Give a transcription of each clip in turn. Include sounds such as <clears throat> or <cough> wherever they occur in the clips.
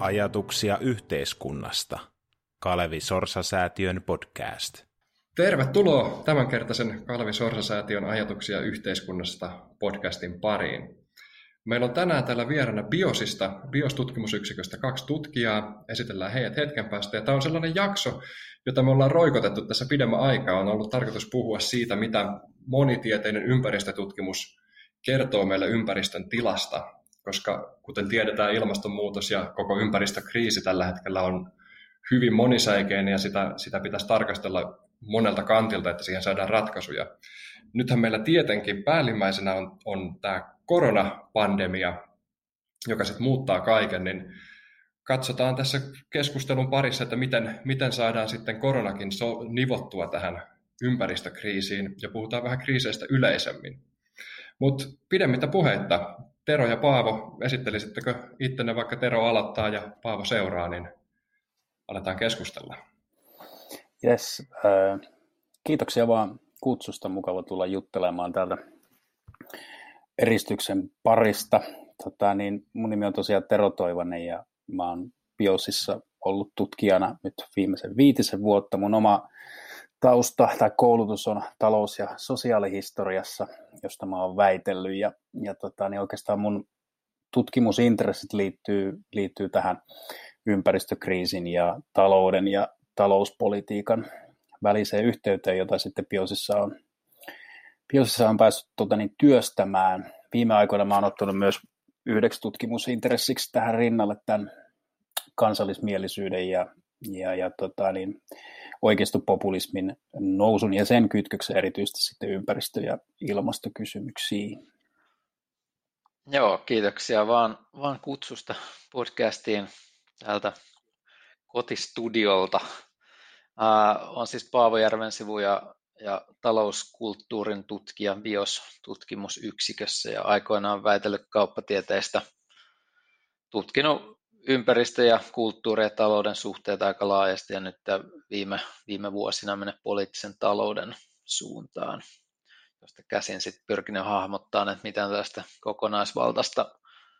Ajatuksia yhteiskunnasta. Kalevi Sorsa-säätiön podcast. Tervetuloa tämänkertaisen Kalevi Sorsa-säätiön Ajatuksia yhteiskunnasta podcastin pariin. Meillä on tänään täällä vieraana Biosista, Biostutkimusyksiköstä kaksi tutkijaa. Esitellään heidät hetken päästä. Ja tämä on sellainen jakso, jota me ollaan roikotettu tässä pidemmän aikaa. On ollut tarkoitus puhua siitä, mitä monitieteinen ympäristötutkimus kertoo meille ympäristön tilasta koska kuten tiedetään, ilmastonmuutos ja koko ympäristökriisi tällä hetkellä on hyvin monisäikeinen ja sitä, sitä pitäisi tarkastella monelta kantilta, että siihen saadaan ratkaisuja. Nythän meillä tietenkin päällimmäisenä on, on tämä koronapandemia, joka sitten muuttaa kaiken, niin katsotaan tässä keskustelun parissa, että miten, miten saadaan sitten koronakin so, nivottua tähän ympäristökriisiin ja puhutaan vähän kriiseistä yleisemmin. Mutta pidemmittä puheitta, Tero ja Paavo, esittelisittekö ittenne vaikka Tero aloittaa ja Paavo seuraa, niin aletaan keskustella. Yes, äh, kiitoksia vaan kutsusta. Mukava tulla juttelemaan täältä eristyksen parista. Tota, niin mun nimi on tosiaan Tero Toivonen ja mä oon Biosissa ollut tutkijana nyt viimeisen viitisen vuotta. Mun oma tausta tai koulutus on talous- ja sosiaalihistoriassa, josta mä oon väitellyt. Ja, ja tota, niin oikeastaan mun tutkimusintressit liittyy, liittyy tähän ympäristökriisin ja talouden ja talouspolitiikan väliseen yhteyteen, jota sitten Biosissa on, Biosissa on päässyt tota, niin, työstämään. Viime aikoina mä oon ottanut myös yhdeksi tutkimusintressiksi tähän rinnalle tämän kansallismielisyyden ja, ja, ja tota, niin, oikeistopopulismin nousun ja sen kytköksen erityisesti sitten ympäristö- ja ilmastokysymyksiin. Joo, kiitoksia vaan, vaan kutsusta podcastiin täältä kotistudiolta. Uh, on siis Paavo Järven sivu ja, ja talouskulttuurin tutkija BIOS-tutkimusyksikössä ja aikoinaan väitellyt kauppatieteistä, tutkinut ympäristö- ja kulttuuri- ja talouden suhteet aika laajasti ja nyt viime, viime vuosina mene poliittisen talouden suuntaan, josta käsin sitten pyrkinyt hahmottaa, että miten tästä kokonaisvaltaista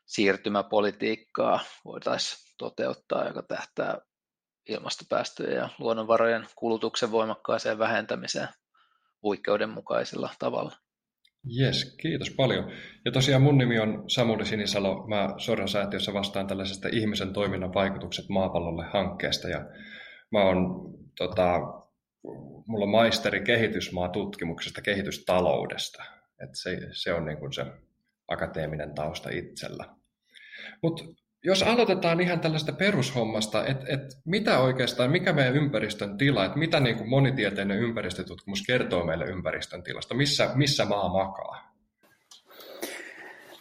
siirtymäpolitiikkaa voitaisiin toteuttaa, joka tähtää ilmastopäästöjen ja luonnonvarojen kulutuksen voimakkaaseen vähentämiseen oikeudenmukaisella tavalla. Jes, kiitos paljon. Ja tosiaan mun nimi on Samuli Sinisalo. Mä Sorjan säätiössä vastaan tällaisesta ihmisen toiminnan vaikutukset maapallolle hankkeesta. Ja mä oon, tota, mulla on maisteri kehitysmaa tutkimuksesta, kehitystaloudesta. Et se, se on niin kuin se akateeminen tausta itsellä. Mutta jos aloitetaan ihan tällaista perushommasta, että et mitä oikeastaan, mikä meidän ympäristön tila, että mitä niin kuin monitieteinen ympäristötutkimus kertoo meille ympäristön tilasta, missä, missä maa makaa?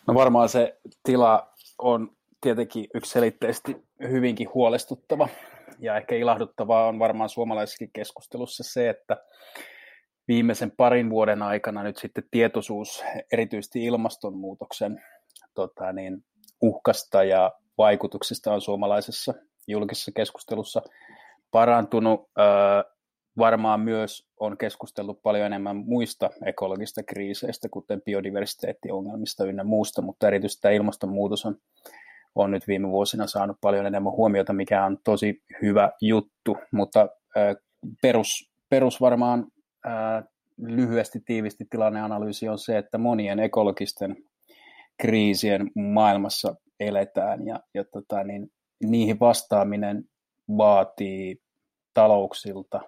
No varmaan se tila on tietenkin yksiselitteisesti hyvinkin huolestuttava ja ehkä ilahduttavaa on varmaan suomalaisessakin keskustelussa se, että viimeisen parin vuoden aikana nyt sitten tietoisuus erityisesti ilmastonmuutoksen tota niin, uhkasta ja vaikutuksista on suomalaisessa julkisessa keskustelussa parantunut. Varmaan myös on keskustellut paljon enemmän muista ekologista kriiseistä, kuten biodiversiteettiongelmista ynnä muusta, mutta erityisesti tämä ilmastonmuutos on, on nyt viime vuosina saanut paljon enemmän huomiota, mikä on tosi hyvä juttu, mutta perus, perus varmaan lyhyesti tiivisti tilanneanalyysi on se, että monien ekologisten kriisien maailmassa eletään ja, ja tota, niin, niihin vastaaminen vaatii talouksilta,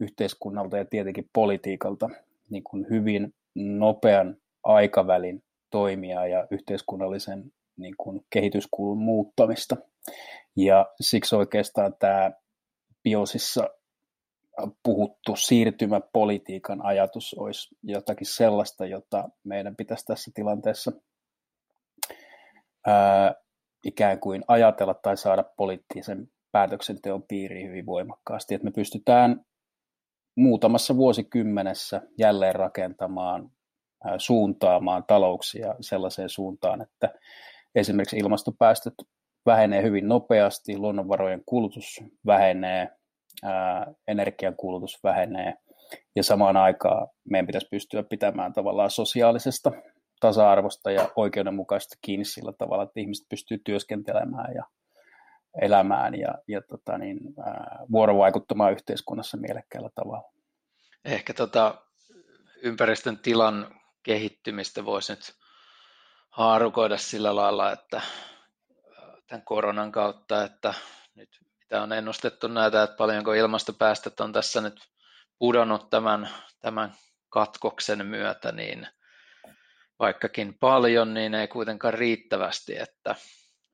yhteiskunnalta ja tietenkin politiikalta niin kuin hyvin nopean aikavälin toimia ja yhteiskunnallisen niin kuin kehityskulun muuttamista. Ja siksi oikeastaan tämä biosissa puhuttu siirtymäpolitiikan ajatus olisi jotakin sellaista, jota meidän pitäisi tässä tilanteessa – ää, ikään kuin ajatella tai saada poliittisen päätöksenteon piiriin hyvin voimakkaasti, että me pystytään muutamassa vuosikymmenessä jälleen rakentamaan, ää, suuntaamaan talouksia sellaiseen suuntaan, että esimerkiksi ilmastopäästöt vähenee hyvin nopeasti, luonnonvarojen kulutus vähenee, ää, energian kulutus vähenee, ja samaan aikaan meidän pitäisi pystyä pitämään tavallaan sosiaalisesta tasa-arvosta ja oikeudenmukaista kiinni sillä tavalla, että ihmiset pystyy työskentelemään ja elämään ja, ja tota niin, ää, vuorovaikuttamaan yhteiskunnassa mielekkäällä tavalla. Ehkä tota, ympäristön tilan kehittymistä voisi nyt haarukoida sillä lailla, että tämän koronan kautta, että nyt mitä on ennustettu näitä, että paljonko ilmastopäästöt on tässä nyt pudonnut tämän, tämän katkoksen myötä, niin vaikkakin paljon, niin ei kuitenkaan riittävästi, että,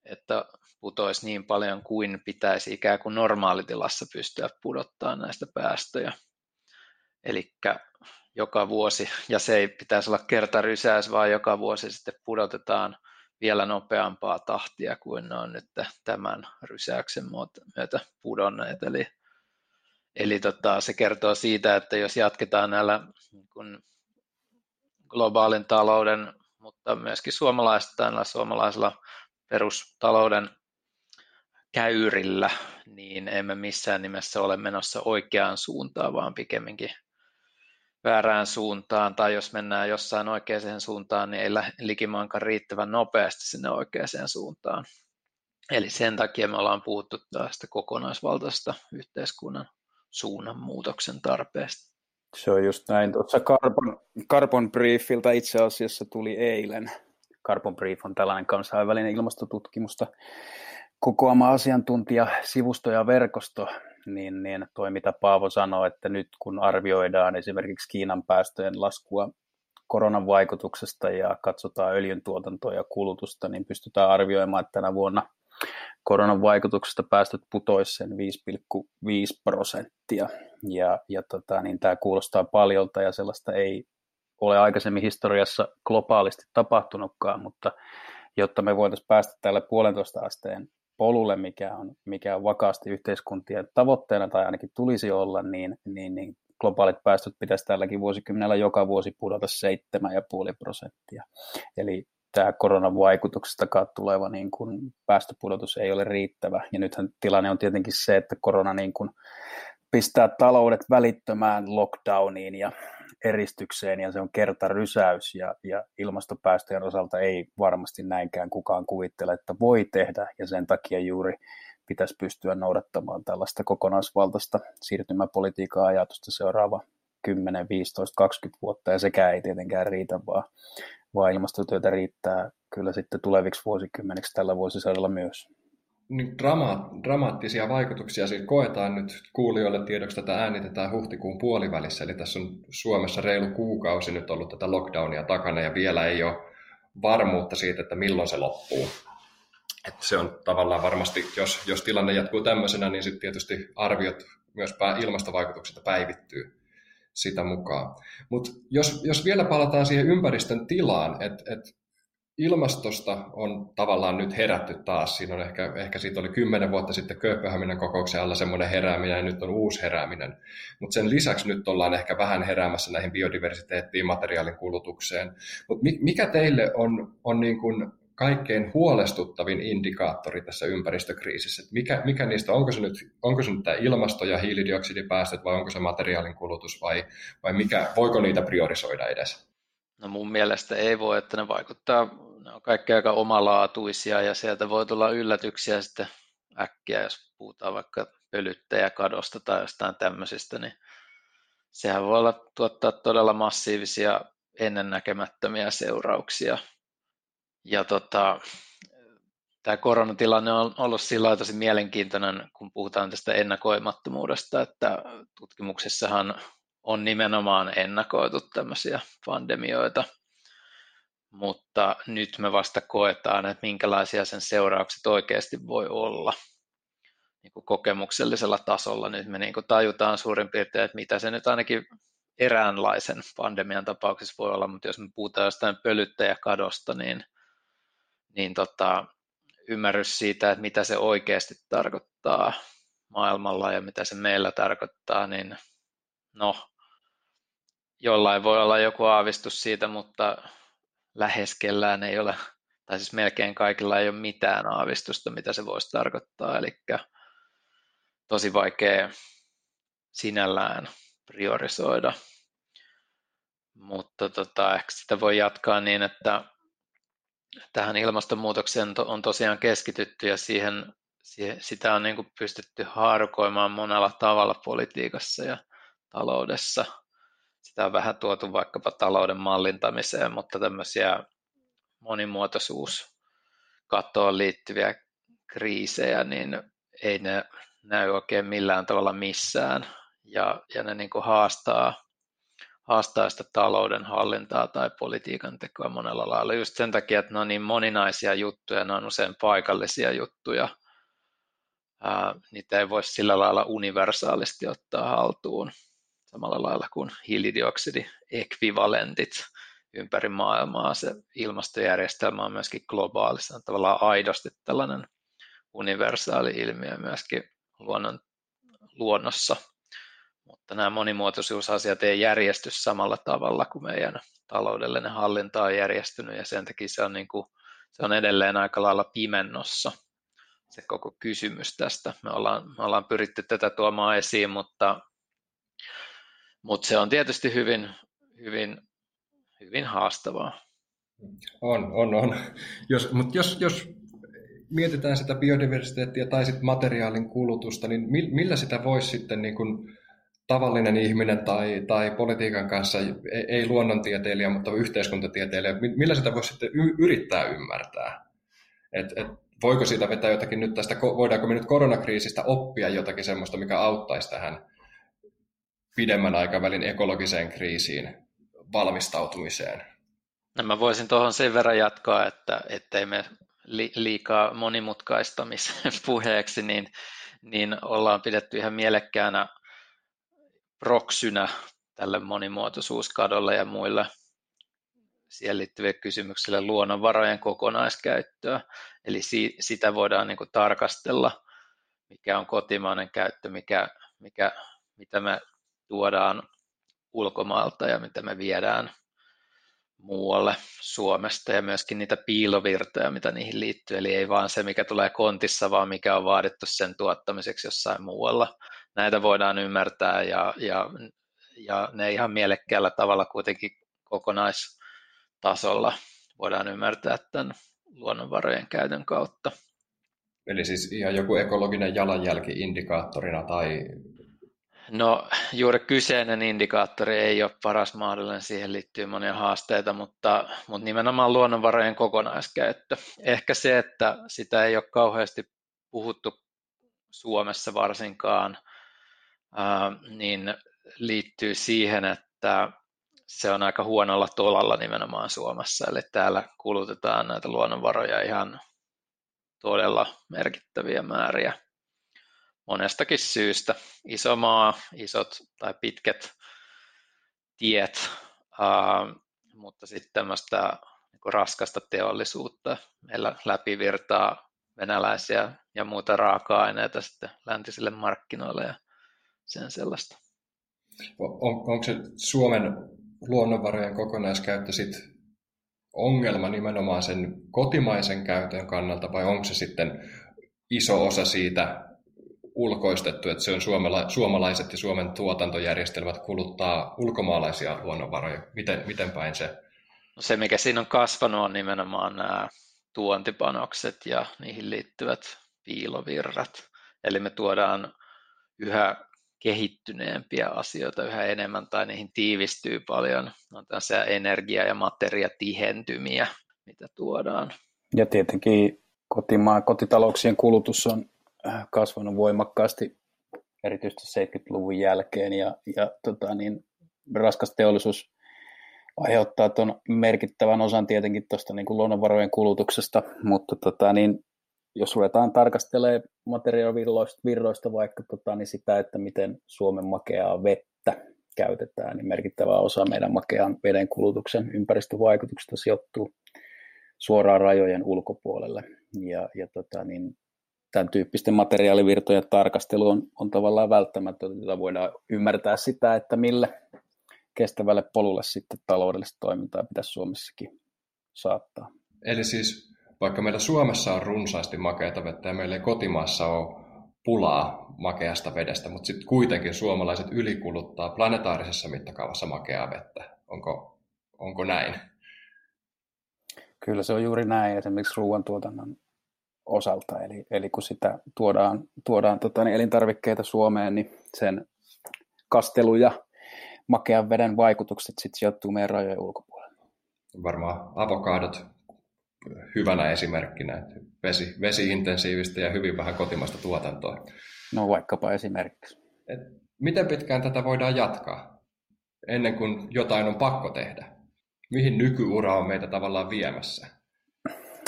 että putoisi niin paljon kuin pitäisi ikään kuin normaalitilassa pystyä pudottaa näistä päästöjä. Eli joka vuosi, ja se ei pitäisi olla kertarysäys, vaan joka vuosi sitten pudotetaan vielä nopeampaa tahtia kuin ne on nyt tämän rysäyksen myötä pudonneet. Eli, eli tota, se kertoo siitä, että jos jatketaan näillä kun globaalin talouden, mutta myöskin suomalaisilla, suomalaisella perustalouden käyrillä, niin emme missään nimessä ole menossa oikeaan suuntaan, vaan pikemminkin väärään suuntaan, tai jos mennään jossain oikeaan suuntaan, niin ei likimaankaan riittävän nopeasti sinne oikeaan suuntaan. Eli sen takia me ollaan puhuttu tästä kokonaisvaltaisesta yhteiskunnan suunnanmuutoksen tarpeesta. Se on just näin. Tuossa Carbon, Carbon Briefiltä itse asiassa tuli eilen. Carbon Brief on tällainen kansainvälinen ilmastotutkimusta kokoama asiantuntijasivusto ja verkosto, niin, niin toi mitä Paavo sanoi, että nyt kun arvioidaan esimerkiksi Kiinan päästöjen laskua koronan vaikutuksesta ja katsotaan öljyn tuotantoa ja kulutusta, niin pystytään arvioimaan, että tänä vuonna koronan vaikutuksesta päästöt putoisi sen 5,5 prosenttia. Ja, ja tota, niin tämä kuulostaa paljolta ja sellaista ei ole aikaisemmin historiassa globaalisti tapahtunutkaan, mutta jotta me voitaisiin päästä tälle puolentoista asteen polulle, mikä on, mikä on vakaasti yhteiskuntien tavoitteena tai ainakin tulisi olla, niin, niin, niin globaalit päästöt pitäisi tälläkin vuosikymmenellä joka vuosi pudota 7,5 prosenttia. Eli tämä koronan vaikutuksestakaan tuleva niin kuin päästöpudotus ei ole riittävä. Ja nythän tilanne on tietenkin se, että korona niin kuin pistää taloudet välittömään lockdowniin ja eristykseen ja se on kertarysäys ja, ja ilmastopäästöjen osalta ei varmasti näinkään kukaan kuvittele, että voi tehdä ja sen takia juuri pitäisi pystyä noudattamaan tällaista kokonaisvaltaista siirtymäpolitiikan ajatusta seuraava 10, 15, 20 vuotta. Ja sekään ei tietenkään riitä, vaan, vaan ilmastotyötä riittää kyllä sitten tuleviksi vuosikymmeniksi tällä vuosisadalla myös niin drama, dramaattisia vaikutuksia siis koetaan nyt kuulijoille tiedoksi, tätä äänitetään huhtikuun puolivälissä, eli tässä on Suomessa reilu kuukausi nyt ollut tätä lockdownia takana ja vielä ei ole varmuutta siitä, että milloin se loppuu. Että se on tavallaan varmasti, jos, jos tilanne jatkuu tämmöisenä, niin sitten tietysti arviot myös ilmastovaikutuksista päivittyy sitä mukaan. Mutta jos, jos vielä palataan siihen ympäristön tilaan, että et ilmastosta on tavallaan nyt herätty taas. Siinä on ehkä, ehkä siitä oli kymmenen vuotta sitten Kööpenhaminan kokouksen alla semmoinen herääminen ja nyt on uusi herääminen. Mutta sen lisäksi nyt ollaan ehkä vähän heräämässä näihin biodiversiteettiin, materiaalin kulutukseen. Mutta mikä teille on, on niin kuin kaikkein huolestuttavin indikaattori tässä ympäristökriisissä? mikä, mikä niistä, onko se, nyt, onko se nyt tämä ilmasto- ja hiilidioksidipäästöt vai onko se materiaalin kulutus vai, vai mikä, voiko niitä priorisoida edes? No mun mielestä ei voi, että ne vaikuttaa, ne on kaikki aika omalaatuisia ja sieltä voi tulla yllätyksiä sitten äkkiä, jos puhutaan vaikka pölyttäjäkadosta tai jostain tämmöisistä, niin sehän voi olla tuottaa todella massiivisia ennennäkemättömiä seurauksia. Ja tota, tämä koronatilanne on ollut sillä tosi mielenkiintoinen, kun puhutaan tästä ennakoimattomuudesta, että tutkimuksessahan on nimenomaan ennakoitu tämmöisiä pandemioita, mutta nyt me vasta koetaan, että minkälaisia sen seuraukset oikeasti voi olla niin kuin kokemuksellisella tasolla. Nyt me niin kuin tajutaan suurin piirtein, että mitä se nyt ainakin eräänlaisen pandemian tapauksessa voi olla, mutta jos me puhutaan jostain pölyttäjäkadosta, niin, niin tota, ymmärrys siitä, että mitä se oikeasti tarkoittaa maailmalla ja mitä se meillä tarkoittaa, niin no, jollain voi olla joku aavistus siitä, mutta läheskellään ei ole, tai siis melkein kaikilla ei ole mitään aavistusta, mitä se voisi tarkoittaa, eli tosi vaikea sinällään priorisoida. Mutta tota, ehkä sitä voi jatkaa niin, että tähän ilmastonmuutokseen on tosiaan keskitytty ja siihen sitä on niin kuin pystytty haarukoimaan monella tavalla politiikassa ja taloudessa. Sitä on vähän tuotu vaikkapa talouden mallintamiseen, mutta tämmöisiä monimuotoisuuskatoon liittyviä kriisejä, niin ei ne näy oikein millään tavalla missään. Ja, ja ne niin kuin haastaa, haastaa sitä talouden hallintaa tai politiikan tekoa monella lailla. Just sen takia, että ne on niin moninaisia juttuja, ne on usein paikallisia juttuja. Ää, niitä ei voi sillä lailla universaalisti ottaa haltuun samalla lailla kuin hiilidioksidi-ekvivalentit ympäri maailmaa. Se ilmastojärjestelmä on myöskin globaali, se on tavallaan aidosti tällainen universaali ilmiö myöskin luonnon, luonnossa. Mutta nämä monimuotoisuusasiat ei järjesty samalla tavalla kuin meidän taloudellinen hallinta on järjestynyt ja sen takia se on, niin kuin, se on edelleen aika lailla pimennossa se koko kysymys tästä. Me ollaan, me ollaan pyritty tätä tuomaan esiin, mutta, mutta se on tietysti hyvin, hyvin, hyvin haastavaa. On, on, on. Jos, mutta jos, jos mietitään sitä biodiversiteettiä tai sitten materiaalin kulutusta, niin millä sitä voisi sitten niin kuin tavallinen ihminen tai, tai politiikan kanssa, ei, ei luonnontieteilijä, mutta yhteiskuntatieteilijä, millä sitä voisi sitten yrittää ymmärtää? Et, et, voiko siitä vetää jotakin nyt tästä, voidaanko me nyt koronakriisistä oppia jotakin semmoista, mikä auttaisi tähän pidemmän aikavälin ekologiseen kriisiin valmistautumiseen? No mä voisin tuohon sen verran jatkaa, että ettei me liikaa monimutkaistamisen puheeksi, niin, niin ollaan pidetty ihan mielekkäänä proksynä tälle monimuotoisuuskadolle ja muille siihen liittyville kysymyksille luonnonvarojen kokonaiskäyttöä. Eli si, sitä voidaan niin kuin tarkastella, mikä on kotimainen käyttö, mikä, mikä, mitä me tuodaan ulkomailta ja mitä me viedään muualle Suomesta ja myöskin niitä piilovirtoja, mitä niihin liittyy. Eli ei vaan se, mikä tulee kontissa, vaan mikä on vaadittu sen tuottamiseksi jossain muualla. Näitä voidaan ymmärtää ja, ja, ja ne ihan mielekkäällä tavalla kuitenkin kokonaistasolla voidaan ymmärtää tämän luonnonvarojen käytön kautta. Eli siis ihan joku ekologinen jalanjälki indikaattorina tai No <laughs> juuri kyseinen indikaattori ei ole paras mahdollinen, siihen liittyy monia haasteita, mutta, mutta nimenomaan luonnonvarojen kokonaiskäyttö. Ehkä se, että sitä ei ole kauheasti puhuttu Suomessa varsinkaan, niin liittyy siihen, että se on aika huonolla tolalla nimenomaan Suomessa, eli täällä kulutetaan näitä luonnonvaroja ihan todella merkittäviä määriä monestakin syystä. Iso maa, isot tai pitkät tiet, uh, mutta sitten tämmöistä niin raskasta teollisuutta. Meillä läpivirtaa venäläisiä ja muuta raaka-aineita sitten läntisille markkinoille ja sen sellaista. On, onko se Suomen luonnonvarojen kokonaiskäyttö sit ongelma nimenomaan sen kotimaisen käytön kannalta vai onko se sitten iso osa siitä ulkoistettu, että se on suomala- suomalaiset ja Suomen tuotantojärjestelmät kuluttaa ulkomaalaisia luonnonvaroja. Miten, miten päin se? No se, mikä siinä on kasvanut, on nimenomaan nämä tuontipanokset ja niihin liittyvät piilovirrat. Eli me tuodaan yhä kehittyneempiä asioita yhä enemmän tai niihin tiivistyy paljon. On tällaisia energia- ja materiatihentymiä, mitä tuodaan. Ja tietenkin kotimaan, kotitalouksien kulutus on kasvanut voimakkaasti erityisesti 70-luvun jälkeen ja, ja tota, niin, raskas teollisuus aiheuttaa tuon merkittävän osan tietenkin tuosta niin kuin luonnonvarojen kulutuksesta, mutta tota, niin, jos ruvetaan tarkastelemaan materiaalivirroista vaikka tota, niin sitä, että miten Suomen makeaa vettä käytetään, niin merkittävä osa meidän makean veden kulutuksen ympäristövaikutuksista sijoittuu suoraan rajojen ulkopuolelle. Ja, ja tota, niin tämän tyyppisten materiaalivirtojen tarkastelu on, on tavallaan välttämätöntä, että voidaan ymmärtää sitä, että mille kestävälle polulle sitten taloudellista toimintaa pitäisi Suomessakin saattaa. Eli siis vaikka meillä Suomessa on runsaasti makeata vettä ja meillä ei kotimaassa ole pulaa makeasta vedestä, mutta sitten kuitenkin suomalaiset ylikuluttaa planetaarisessa mittakaavassa makeaa vettä. Onko, onko näin? Kyllä se on juuri näin. Esimerkiksi ruoantuotannon osalta. Eli, eli kun sitä tuodaan, tuodaan tota, niin elintarvikkeita Suomeen, niin sen kastelu ja makean veden vaikutukset sitten sijoittuu meidän rajojen ulkopuolelle. Varmaan avokadot hyvänä esimerkkinä. Vesi, vesi-intensiivistä ja hyvin vähän kotimaista tuotantoa. No vaikkapa esimerkiksi. Et miten pitkään tätä voidaan jatkaa ennen kuin jotain on pakko tehdä? Mihin nykyura on meitä tavallaan viemässä?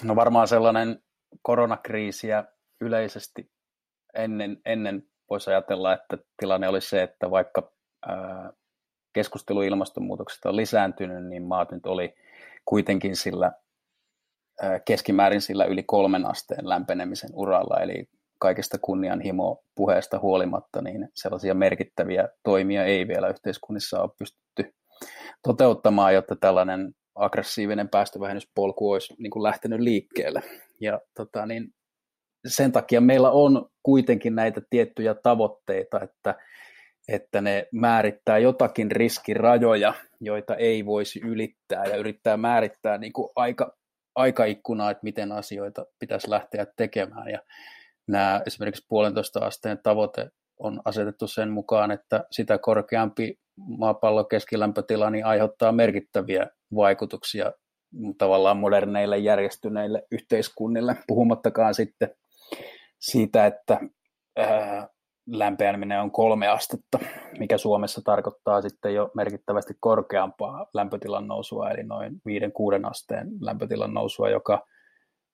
No varmaan sellainen koronakriisi ja yleisesti ennen, ennen voisi ajatella, että tilanne oli se, että vaikka ää, keskustelu ilmastonmuutoksesta on lisääntynyt, niin maat nyt oli kuitenkin sillä ää, keskimäärin sillä yli kolmen asteen lämpenemisen uralla, eli kaikesta kunnianhimo puheesta huolimatta, niin sellaisia merkittäviä toimia ei vielä yhteiskunnissa ole pystytty toteuttamaan, jotta tällainen aggressiivinen päästövähennyspolku olisi niin kuin lähtenyt liikkeelle. Ja tota, niin sen takia meillä on kuitenkin näitä tiettyjä tavoitteita, että, että ne määrittää jotakin riskirajoja, joita ei voisi ylittää ja yrittää määrittää niin kuin aika, aikaikkunaa, että miten asioita pitäisi lähteä tekemään. Ja nämä esimerkiksi puolentoista asteen tavoite on asetettu sen mukaan, että sitä korkeampi maapallon keskilämpötila niin aiheuttaa merkittäviä vaikutuksia tavallaan moderneille järjestyneille yhteiskunnille, puhumattakaan sitten siitä, että ää, lämpeneminen on kolme astetta, mikä Suomessa tarkoittaa sitten jo merkittävästi korkeampaa lämpötilan nousua, eli noin 5-6 asteen lämpötilan nousua, joka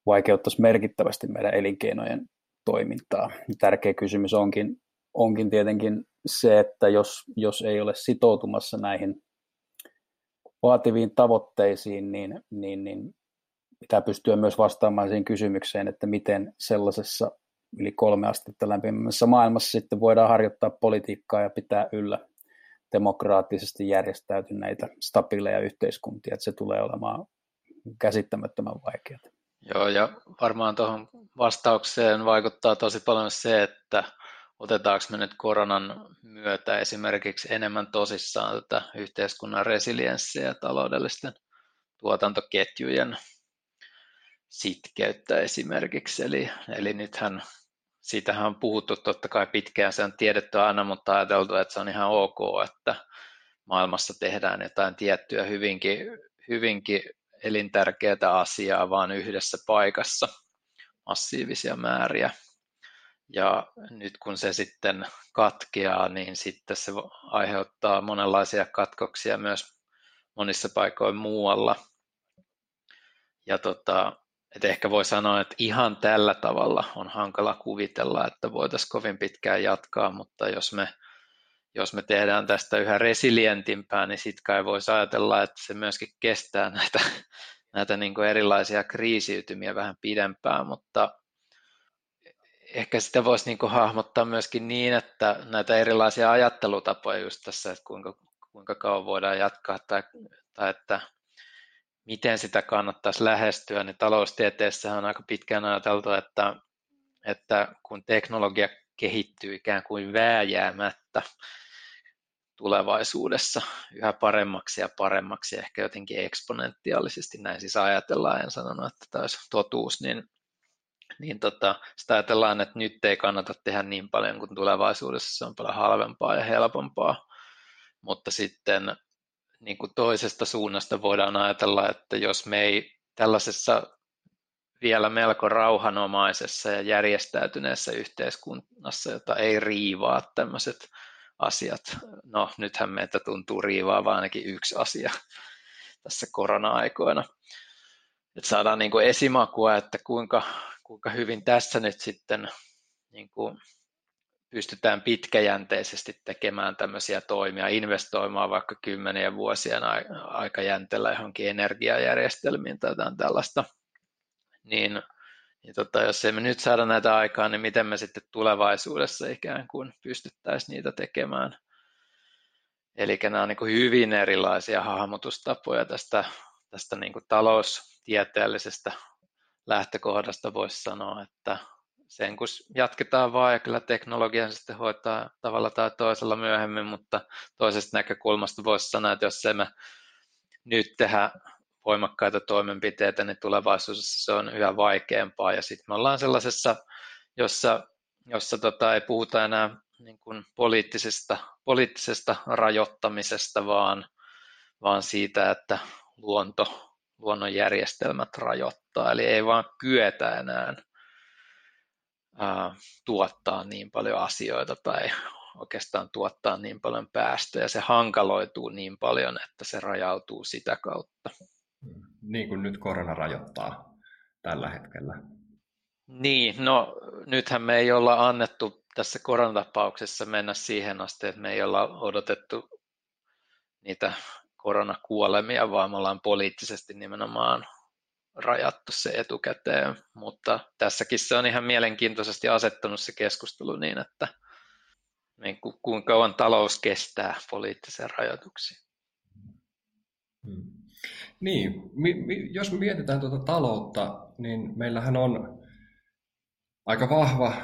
vaikeuttaisi merkittävästi meidän elinkeinojen toimintaa. Tärkeä kysymys onkin, onkin tietenkin se, että jos, jos ei ole sitoutumassa näihin vaativiin tavoitteisiin, niin, niin, niin pitää pystyä myös vastaamaan siihen kysymykseen, että miten sellaisessa yli kolme astetta lämpimässä maailmassa sitten voidaan harjoittaa politiikkaa ja pitää yllä demokraattisesti järjestäytyneitä stabiileja yhteiskuntia, että se tulee olemaan käsittämättömän vaikeaa. Joo, ja varmaan tuohon vastaukseen vaikuttaa tosi paljon se, että otetaanko me nyt koronan myötä esimerkiksi enemmän tosissaan tätä yhteiskunnan resilienssiä ja taloudellisten tuotantoketjujen sitkeyttä esimerkiksi. Eli, eli nythän siitähän on puhuttu totta kai pitkään, se on tiedetty aina, mutta ajateltu, että se on ihan ok, että maailmassa tehdään jotain tiettyä hyvinkin, hyvinkin elintärkeää asiaa vaan yhdessä paikassa, massiivisia määriä. Ja nyt kun se sitten katkeaa, niin sitten se aiheuttaa monenlaisia katkoksia myös monissa paikoin muualla. Ja tota, et ehkä voi sanoa, että ihan tällä tavalla on hankala kuvitella, että voitaisiin kovin pitkään jatkaa, mutta jos me, jos me tehdään tästä yhä resilientimpää, niin sitten kai voisi ajatella, että se myöskin kestää näitä, näitä niin kuin erilaisia kriisiytymiä vähän pidempään, mutta ehkä sitä voisi niin hahmottaa myöskin niin, että näitä erilaisia ajattelutapoja just tässä, että kuinka, kuinka kauan voidaan jatkaa tai, tai että miten sitä kannattaisi lähestyä, niin taloustieteessä on aika pitkään ajateltu, että, että kun teknologia kehittyy ikään kuin vääjäämättä tulevaisuudessa yhä paremmaksi ja paremmaksi, ehkä jotenkin eksponentiaalisesti, näin siis ajatellaan, en sanonut, että tämä olisi totuus, niin niin tota, sitä ajatellaan, että nyt ei kannata tehdä niin paljon kuin tulevaisuudessa, se on paljon halvempaa ja helpompaa, mutta sitten niin kuin toisesta suunnasta voidaan ajatella, että jos me ei tällaisessa vielä melko rauhanomaisessa ja järjestäytyneessä yhteiskunnassa, jota ei riivaa tämmöiset asiat. No, nythän meitä tuntuu riivaa ainakin yksi asia tässä korona-aikoina. Että saadaan niin kuin esimakua, että kuinka kuinka hyvin tässä nyt sitten niin kuin pystytään pitkäjänteisesti tekemään tämmöisiä toimia, investoimaan vaikka kymmenien vuosien aikajänteellä johonkin energiajärjestelmiin tai jotain tällaista, niin, niin tota, jos emme nyt saada näitä aikaa, niin miten me sitten tulevaisuudessa ikään kuin pystyttäisiin niitä tekemään. Eli nämä on niin hyvin erilaisia hahmotustapoja tästä, tästä niin kuin taloustieteellisestä lähtökohdasta voisi sanoa, että sen kun jatketaan vaan ja kyllä teknologian sitten hoitaa tavalla tai toisella myöhemmin, mutta toisesta näkökulmasta voisi sanoa, että jos emme nyt tehdä voimakkaita toimenpiteitä, niin tulevaisuudessa se on yhä vaikeampaa. Ja sitten me ollaan sellaisessa, jossa, jossa tota, ei puhuta enää niin kuin poliittisesta, poliittisesta rajoittamisesta, vaan, vaan siitä, että luonto, luonnonjärjestelmät rajoittaa. Eli ei vaan kyetä enää ää, tuottaa niin paljon asioita tai oikeastaan tuottaa niin paljon päästöjä. Se hankaloituu niin paljon, että se rajautuu sitä kautta. Niin kuin nyt korona rajoittaa tällä hetkellä. Niin, no nythän me ei olla annettu tässä koronatapauksessa mennä siihen asti, että me ei olla odotettu niitä koronakuolemia, vaan me ollaan poliittisesti nimenomaan rajattu se etukäteen, mutta tässäkin se on ihan mielenkiintoisesti asettanut se keskustelu niin, että niin ku, kuinka kauan talous kestää poliittisia rajoituksia. Hmm. Niin, mi, mi, jos mietitään tuota taloutta, niin meillähän on aika vahva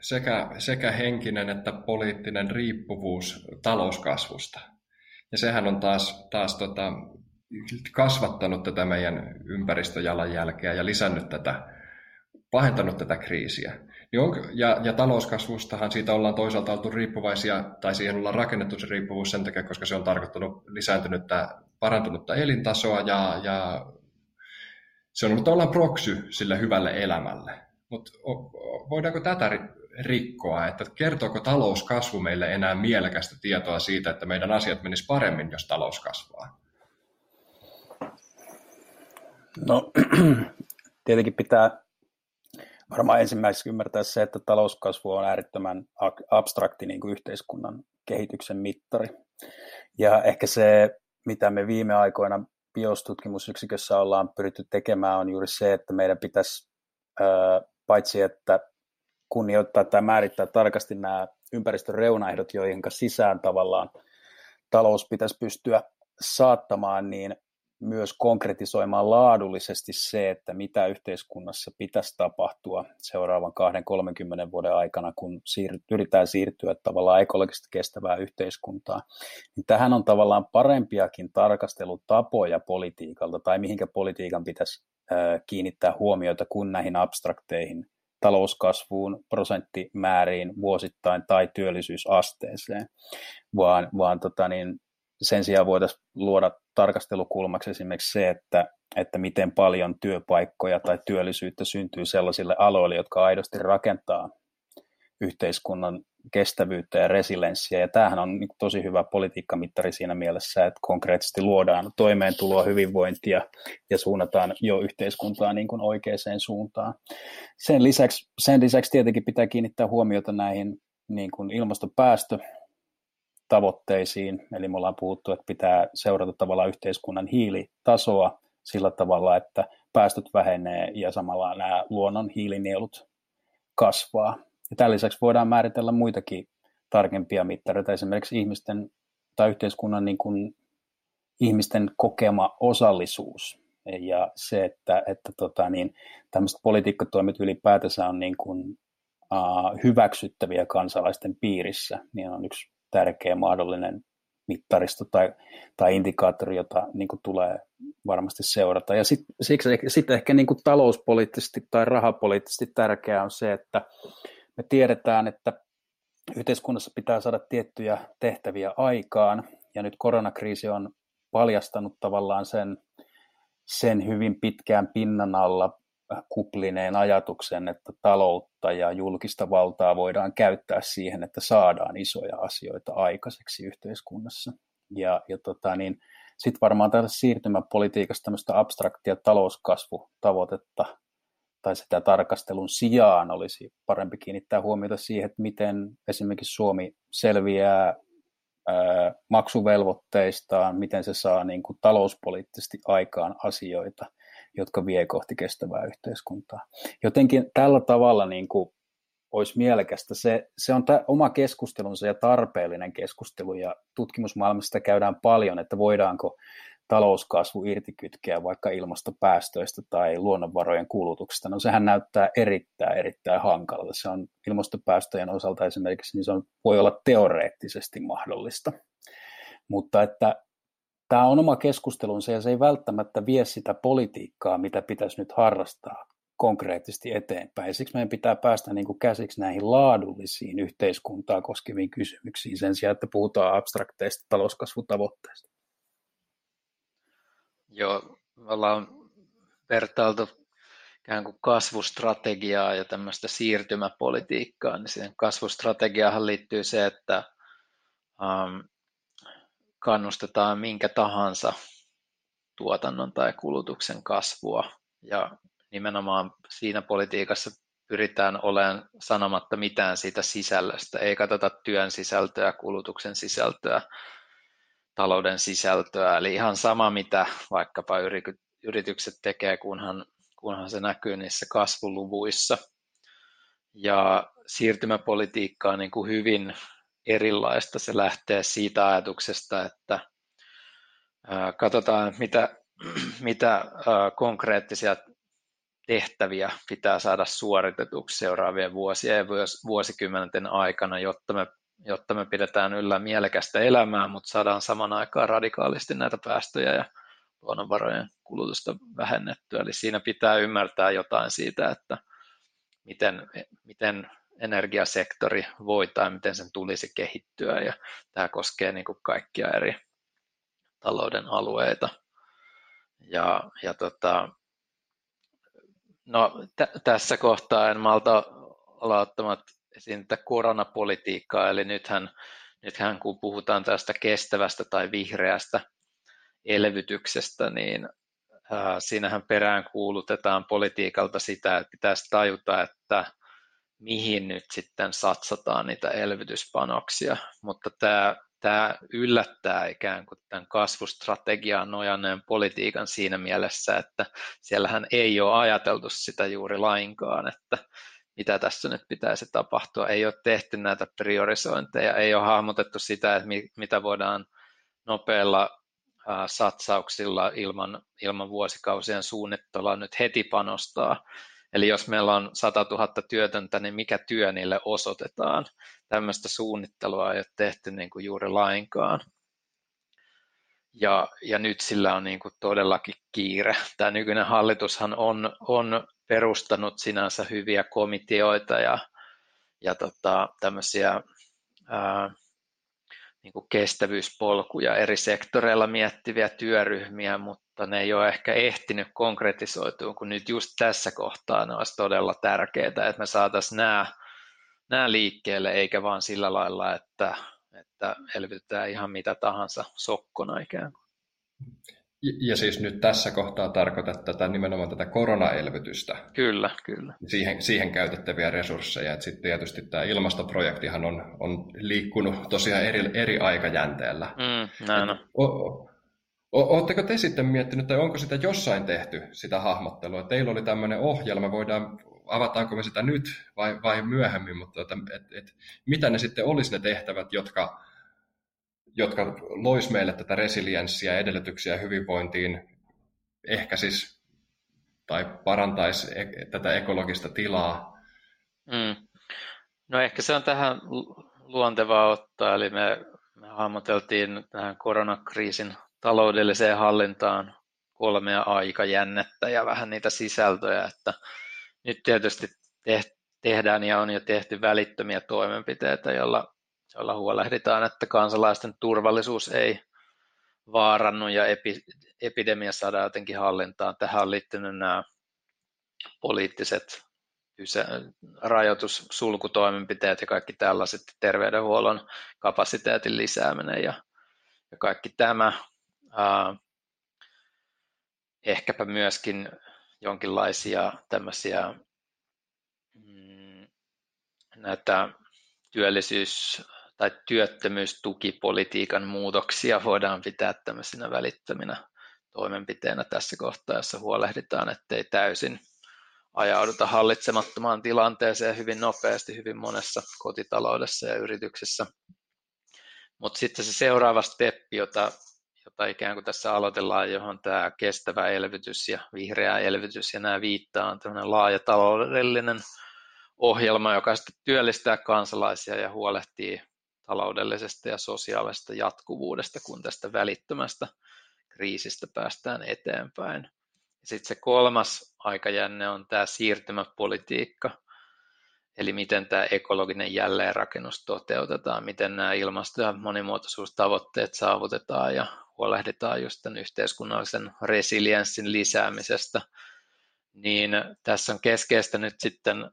sekä, sekä henkinen että poliittinen riippuvuus talouskasvusta. Ja sehän on taas, taas tota, kasvattanut tätä meidän ympäristöjalanjälkeä ja lisännyt tätä, pahentanut tätä kriisiä. Niin ja, ja talouskasvustahan siitä ollaan toisaalta oltu riippuvaisia, tai siihen ollaan rakennettu se riippuvuus sen takia, koska se on tarkoittanut lisääntynyttä, parantunutta elintasoa ja, ja se on ollut tavallaan proksy sille hyvälle elämälle. Mutta voidaanko tätä rikkoa, että kertooko talouskasvu meille enää mielekästä tietoa siitä, että meidän asiat menis paremmin, jos talous kasvaa? No, <clears throat> tietenkin pitää varmaan ensimmäiseksi ymmärtää se, että talouskasvu on äärettömän abstrakti niin kuin yhteiskunnan kehityksen mittari. Ja ehkä se, mitä me viime aikoina biostutkimusyksikössä ollaan pyritty tekemään, on juuri se, että meidän pitäisi paitsi että kunnioittaa tai määrittää tarkasti nämä ympäristön reunaehdot, joihin sisään tavallaan talous pitäisi pystyä saattamaan, niin myös konkretisoimaan laadullisesti se, että mitä yhteiskunnassa pitäisi tapahtua seuraavan 20-30 vuoden aikana, kun siir- yritetään siirtyä tavallaan ekologisesti kestävää yhteiskuntaa. Niin tähän on tavallaan parempiakin tarkastelutapoja politiikalta tai mihinkä politiikan pitäisi kiinnittää huomiota kuin näihin abstrakteihin talouskasvuun, prosenttimääriin vuosittain tai työllisyysasteeseen, vaan, vaan tota niin, sen sijaan voitaisiin luoda tarkastelukulmaksi esimerkiksi se, että, että miten paljon työpaikkoja tai työllisyyttä syntyy sellaisille aloille, jotka aidosti rakentaa yhteiskunnan kestävyyttä ja resilienssiä. Ja tämähän on niin tosi hyvä politiikkamittari siinä mielessä, että konkreettisesti luodaan toimeentuloa, hyvinvointia ja suunnataan jo yhteiskuntaa niin kuin oikeaan suuntaan. Sen lisäksi, sen lisäksi tietenkin pitää kiinnittää huomiota näihin niin kuin ilmastopäästö tavoitteisiin, eli me ollaan puhuttu, että pitää seurata tavallaan yhteiskunnan hiilitasoa sillä tavalla, että päästöt vähenee ja samalla nämä luonnon hiilinielut kasvaa. Ja tämän lisäksi voidaan määritellä muitakin tarkempia mittareita, esimerkiksi ihmisten tai yhteiskunnan niin kuin ihmisten kokema osallisuus ja se, että, että tota, niin, tämmöiset politiikkatoimet ylipäätänsä on niin kuin, uh, hyväksyttäviä kansalaisten piirissä, niin on yksi tärkeä mahdollinen mittaristo tai, tai indikaattori, jota niin kuin tulee varmasti seurata. Ja sit, sitten ehkä niin kuin talouspoliittisesti tai rahapoliittisesti tärkeää on se, että me tiedetään, että yhteiskunnassa pitää saada tiettyjä tehtäviä aikaan, ja nyt koronakriisi on paljastanut tavallaan sen, sen hyvin pitkään pinnan alla kuplineen ajatuksen, että taloutta ja julkista valtaa voidaan käyttää siihen, että saadaan isoja asioita aikaiseksi yhteiskunnassa. Ja, ja tota, niin, sitten varmaan tällaisessa siirtymäpolitiikassa tämmöistä abstraktia talouskasvutavoitetta tai sitä tarkastelun sijaan olisi parempi kiinnittää huomiota siihen, että miten esimerkiksi Suomi selviää maksuvelvoitteistaan, miten se saa niin kuin talouspoliittisesti aikaan asioita, jotka vie kohti kestävää yhteiskuntaa. Jotenkin tällä tavalla niin kuin olisi mielekästä. Se, se on ta- oma keskustelunsa ja tarpeellinen keskustelu, ja tutkimusmaailmasta käydään paljon, että voidaanko talouskasvu irtikytkeä vaikka ilmastopäästöistä tai luonnonvarojen kulutuksesta. No sehän näyttää erittäin, erittäin hankalalta. Se on ilmastopäästöjen osalta esimerkiksi, niin se on, voi olla teoreettisesti mahdollista. Mutta että tämä on oma keskustelunsa ja se ei välttämättä vie sitä politiikkaa, mitä pitäisi nyt harrastaa konkreettisesti eteenpäin. Siksi meidän pitää päästä niin kuin käsiksi näihin laadullisiin yhteiskuntaa koskeviin kysymyksiin sen sijaan, että puhutaan abstrakteista talouskasvutavoitteista. Joo, ollaan vertailtu ikään kuin kasvustrategiaa ja tämmöistä siirtymäpolitiikkaa, niin siihen kasvustrategiaan liittyy se, että um, kannustetaan minkä tahansa tuotannon tai kulutuksen kasvua. Ja nimenomaan siinä politiikassa pyritään olemaan sanomatta mitään siitä sisällöstä, ei katsota työn sisältöä, kulutuksen sisältöä, talouden sisältöä, eli ihan sama mitä vaikkapa yritykset tekee, kunhan, kunhan se näkyy niissä kasvuluvuissa. Ja siirtymäpolitiikka on niin kuin hyvin erilaista. Se lähtee siitä ajatuksesta, että katsotaan, mitä, <clears throat> mitä konkreettisia tehtäviä pitää saada suoritetuksi seuraavien vuosien ja vuosikymmenten aikana, jotta me, jotta me pidetään yllä mielekästä elämää, mutta saadaan saman aikaan radikaalisti näitä päästöjä ja luonnonvarojen kulutusta vähennettyä. Eli siinä pitää ymmärtää jotain siitä, että miten, miten energiasektori voi tai miten sen tulisi kehittyä ja tämä koskee niin kuin kaikkia eri talouden alueita. Ja, ja tota, no, t- tässä kohtaa en malta olla ottamat esiin tätä koronapolitiikkaa, eli nythän, nythän kun puhutaan tästä kestävästä tai vihreästä elvytyksestä, niin siinähän perään kuulutetaan politiikalta sitä, että pitäisi tajuta, että mihin nyt sitten satsataan niitä elvytyspanoksia, mutta tämä, tämä yllättää ikään kuin tämän kasvustrategiaan nojanneen politiikan siinä mielessä, että siellähän ei ole ajateltu sitä juuri lainkaan, että mitä tässä nyt pitäisi tapahtua. Ei ole tehty näitä priorisointeja, ei ole hahmotettu sitä, että mitä voidaan nopeilla satsauksilla ilman, ilman vuosikausien suunnittelua nyt heti panostaa Eli jos meillä on 100 000 työtöntä, niin mikä työ niille osoitetaan? Tämmöistä suunnittelua ei ole tehty niin kuin juuri lainkaan. Ja, ja nyt sillä on niin kuin todellakin kiire. Tämä nykyinen hallitushan on, on perustanut sinänsä hyviä komiteoita ja, ja tota, tämmöisiä ää, niin kuin kestävyyspolkuja eri sektoreilla miettiviä työryhmiä, mutta ne ei ole ehkä ehtinyt konkretisoitua, kun nyt just tässä kohtaa ne olisi todella tärkeää, että me saataisiin nämä, nämä liikkeelle, eikä vaan sillä lailla, että, että elvytetään ihan mitä tahansa sokkona ikään kuin. Ja siis nyt tässä kohtaa tarkoitat tätä, nimenomaan tätä koronaelvytystä. Kyllä, kyllä. Siihen, siihen käytettäviä resursseja. Et sitten tietysti tämä ilmastoprojektihan on, on liikkunut tosiaan eri, eri aikajänteellä. Mm, näin on. Oletteko te sitten miettinyt, tai onko sitä jossain tehty, sitä hahmottelua? Teillä oli tämmöinen ohjelma, voidaan, avataanko me sitä nyt vai, vai myöhemmin, mutta että, et, et, mitä ne sitten olisi ne tehtävät, jotka jotka lois meille tätä resilienssiä, edellytyksiä hyvinvointiin, ehkä siis, tai parantaisi e- tätä ekologista tilaa. Mm. No ehkä se on tähän luontevaa ottaa, eli me, me hahmoteltiin tähän koronakriisin taloudelliseen hallintaan kolmea aikajännettä ja vähän niitä sisältöjä, että nyt tietysti tehdään ja on jo tehty välittömiä toimenpiteitä, joilla jolla huolehditaan, että kansalaisten turvallisuus ei vaarannu ja epi, epidemia saadaan jotenkin hallintaan. Tähän on liittynyt nämä poliittiset rajoitus, sulkutoimenpiteet ja kaikki tällaiset terveydenhuollon kapasiteetin lisääminen ja, ja kaikki tämä. Ää, ehkäpä myöskin jonkinlaisia tämmöisiä mm, näitä työllisyys tai työttömyystukipolitiikan muutoksia voidaan pitää tämmöisinä välittöminä toimenpiteenä tässä kohtaa, jossa huolehditaan, ettei täysin ajauduta hallitsemattomaan tilanteeseen hyvin nopeasti hyvin monessa kotitaloudessa ja yrityksessä. Mutta sitten se seuraava steppi, jota, jota ikään kuin tässä aloitellaan, johon tämä kestävä elvytys ja vihreä elvytys ja nämä viittaa, on tämmöinen laaja taloudellinen ohjelma, joka sitten työllistää kansalaisia ja huolehtii taloudellisesta ja sosiaalisesta jatkuvuudesta, kun tästä välittömästä kriisistä päästään eteenpäin. Sitten se kolmas aikajänne on tämä siirtymäpolitiikka, eli miten tämä ekologinen jälleenrakennus toteutetaan, miten nämä ilmasto- ja monimuotoisuustavoitteet saavutetaan ja huolehditaan just tämän yhteiskunnallisen resilienssin lisäämisestä, niin tässä on keskeistä nyt sitten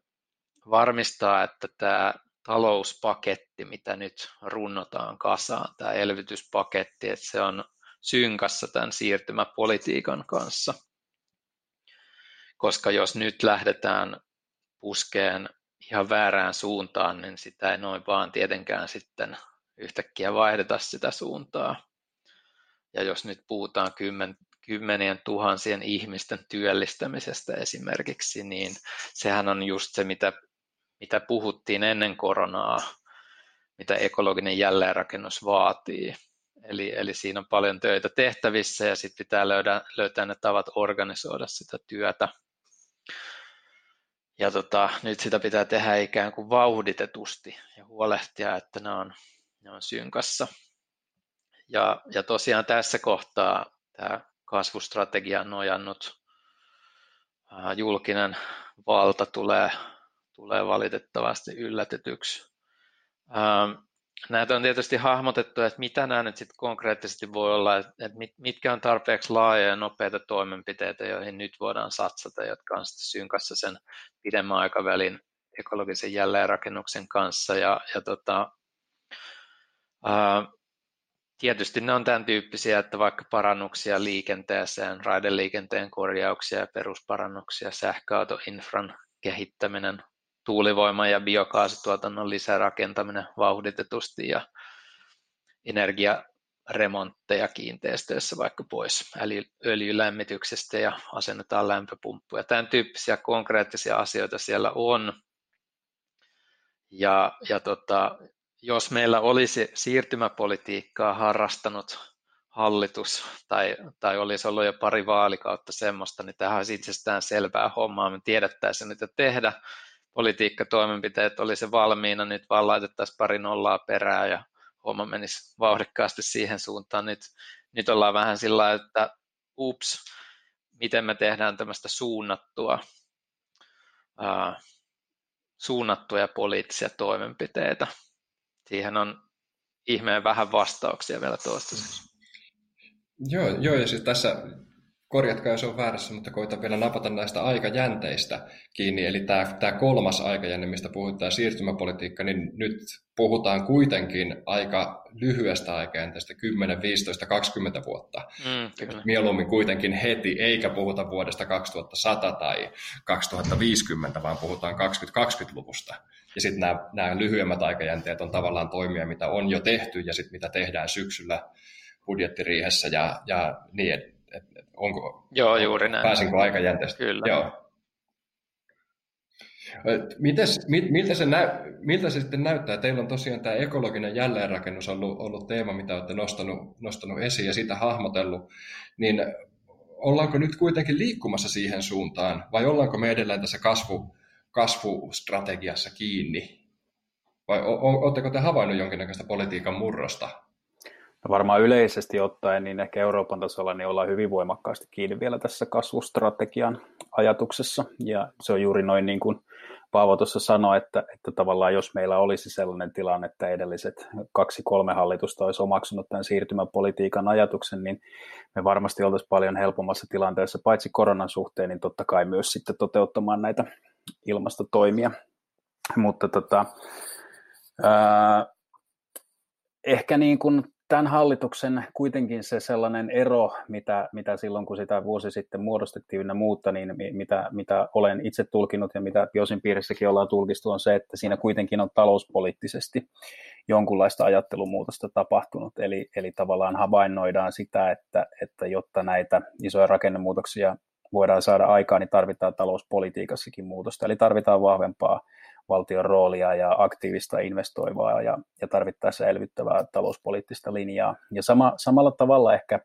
varmistaa, että tämä talouspaketti, mitä nyt runnotaan kasaan, tämä elvytyspaketti, että se on synkassa tämän siirtymäpolitiikan kanssa. Koska jos nyt lähdetään puskeen ihan väärään suuntaan, niin sitä ei noin vaan tietenkään sitten yhtäkkiä vaihdeta sitä suuntaa. Ja jos nyt puhutaan kymmen, kymmenien tuhansien ihmisten työllistämisestä esimerkiksi, niin sehän on just se, mitä, mitä puhuttiin ennen koronaa, mitä ekologinen jälleenrakennus vaatii. Eli, eli siinä on paljon töitä tehtävissä ja sitten pitää löydä, löytää ne tavat organisoida sitä työtä. Ja tota, nyt sitä pitää tehdä ikään kuin vauhditetusti ja huolehtia, että ne on, ne on synkassa. Ja, ja tosiaan tässä kohtaa tämä kasvustrategia on nojannut julkinen valta tulee, tulee valitettavasti yllätetyksi. Näitä on tietysti hahmotettu, että mitä nämä nyt sitten konkreettisesti voi olla, että mitkä on tarpeeksi laajoja ja nopeita toimenpiteitä, joihin nyt voidaan satsata, jotka on sitten synkassa sen pidemmän aikavälin ekologisen jälleenrakennuksen kanssa. Ja, ja tota, ää, tietysti ne on tämän tyyppisiä, että vaikka parannuksia liikenteeseen, raideliikenteen korjauksia ja perusparannuksia, sähköautoinfran kehittäminen, tuulivoiman ja biokaasutuotannon lisärakentaminen vauhditetusti ja energiaremontteja kiinteistöissä vaikka pois öljylämmityksestä ja asennetaan lämpöpumppuja. Tämän tyyppisiä konkreettisia asioita siellä on. Ja, ja tota, jos meillä olisi siirtymäpolitiikkaa harrastanut hallitus tai, tai olisi ollut jo pari vaalikautta semmoista, niin tähän olisi itsestään selvää hommaa, me tiedettäisiin mitä tehdä, politiikkatoimenpiteet olisi valmiina, nyt vaan laitettaisiin pari nollaa perään ja homma menisi vauhdikkaasti siihen suuntaan. Nyt, nyt ollaan vähän sillä että ups, miten me tehdään tämmöistä suunnattua, uh, suunnattuja poliittisia toimenpiteitä. Siihen on ihmeen vähän vastauksia vielä toistaiseksi. Joo, joo ja siis tässä korjatkaa jos on väärässä, mutta koitan vielä napata näistä aikajänteistä kiinni. Eli tämä, tämä kolmas aikajänne, mistä puhutaan siirtymäpolitiikka, niin nyt puhutaan kuitenkin aika lyhyestä aikajänteestä, 10, 15, 20 vuotta. Mm, Mieluummin kuitenkin heti, eikä puhuta vuodesta 2100 tai 2050, vaan puhutaan 2020-luvusta. Ja sitten nämä, nämä lyhyemmät aikajänteet on tavallaan toimia, mitä on jo tehty ja sitten mitä tehdään syksyllä budjettiriihessä ja, ja niin onko, Joo, juuri näin. pääsinkö aikajänteestä. Kyllä. Joo. Mites, miltä, se näy, miltä se sitten näyttää? Teillä on tosiaan tämä ekologinen jälleenrakennus ollut, ollut teema, mitä olette nostanut, nostanut esiin ja sitä hahmotellut. Niin ollaanko nyt kuitenkin liikkumassa siihen suuntaan vai ollaanko me edelleen tässä kasvu, kasvustrategiassa kiinni? Vai oletteko te havainnut jonkinnäköistä politiikan murrosta No varmaan yleisesti ottaen, niin ehkä Euroopan tasolla niin ollaan hyvin voimakkaasti kiinni vielä tässä kasvustrategian ajatuksessa. Ja se on juuri noin niin kuin Paavo tuossa sanoi, että, että tavallaan jos meillä olisi sellainen tilanne, että edelliset kaksi-kolme hallitusta olisi omaksunut tämän siirtymäpolitiikan ajatuksen, niin me varmasti oltaisiin paljon helpommassa tilanteessa, paitsi koronan suhteen, niin totta kai myös sitten toteuttamaan näitä ilmastotoimia. Mutta tota, ää, ehkä niin kuin tämän hallituksen kuitenkin se sellainen ero, mitä, mitä silloin kun sitä vuosi sitten muodostettiin ja muuta, niin mitä, mitä olen itse tulkinut ja mitä Biosin piirissäkin ollaan tulkistu, on se, että siinä kuitenkin on talouspoliittisesti jonkunlaista ajattelumuutosta tapahtunut. Eli, eli tavallaan havainnoidaan sitä, että, että jotta näitä isoja rakennemuutoksia voidaan saada aikaan, niin tarvitaan talouspolitiikassakin muutosta. Eli tarvitaan vahvempaa valtion roolia ja aktiivista investoivaa ja, ja tarvittaessa elvyttävää talouspoliittista linjaa. Ja sama, samalla tavalla ehkä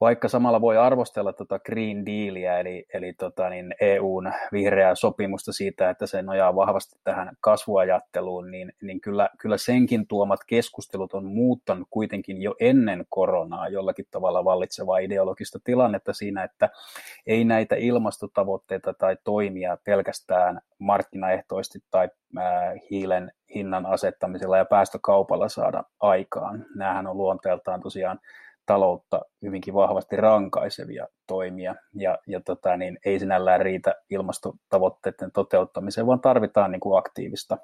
vaikka samalla voi arvostella tota Green Dealia, eli, eli tota niin EUn vihreää sopimusta siitä, että se nojaa vahvasti tähän kasvuajatteluun, niin, niin kyllä, kyllä senkin tuomat keskustelut on muuttanut kuitenkin jo ennen koronaa jollakin tavalla vallitsevaa ideologista tilannetta siinä, että ei näitä ilmastotavoitteita tai toimia pelkästään markkinaehtoisesti tai hiilen hinnan asettamisella ja päästökaupalla saada aikaan. Nämähän on luonteeltaan tosiaan taloutta hyvinkin vahvasti rankaisevia toimia, ja, ja tota, niin ei sinällään riitä ilmastotavoitteiden toteuttamiseen, vaan tarvitaan niin kuin aktiivista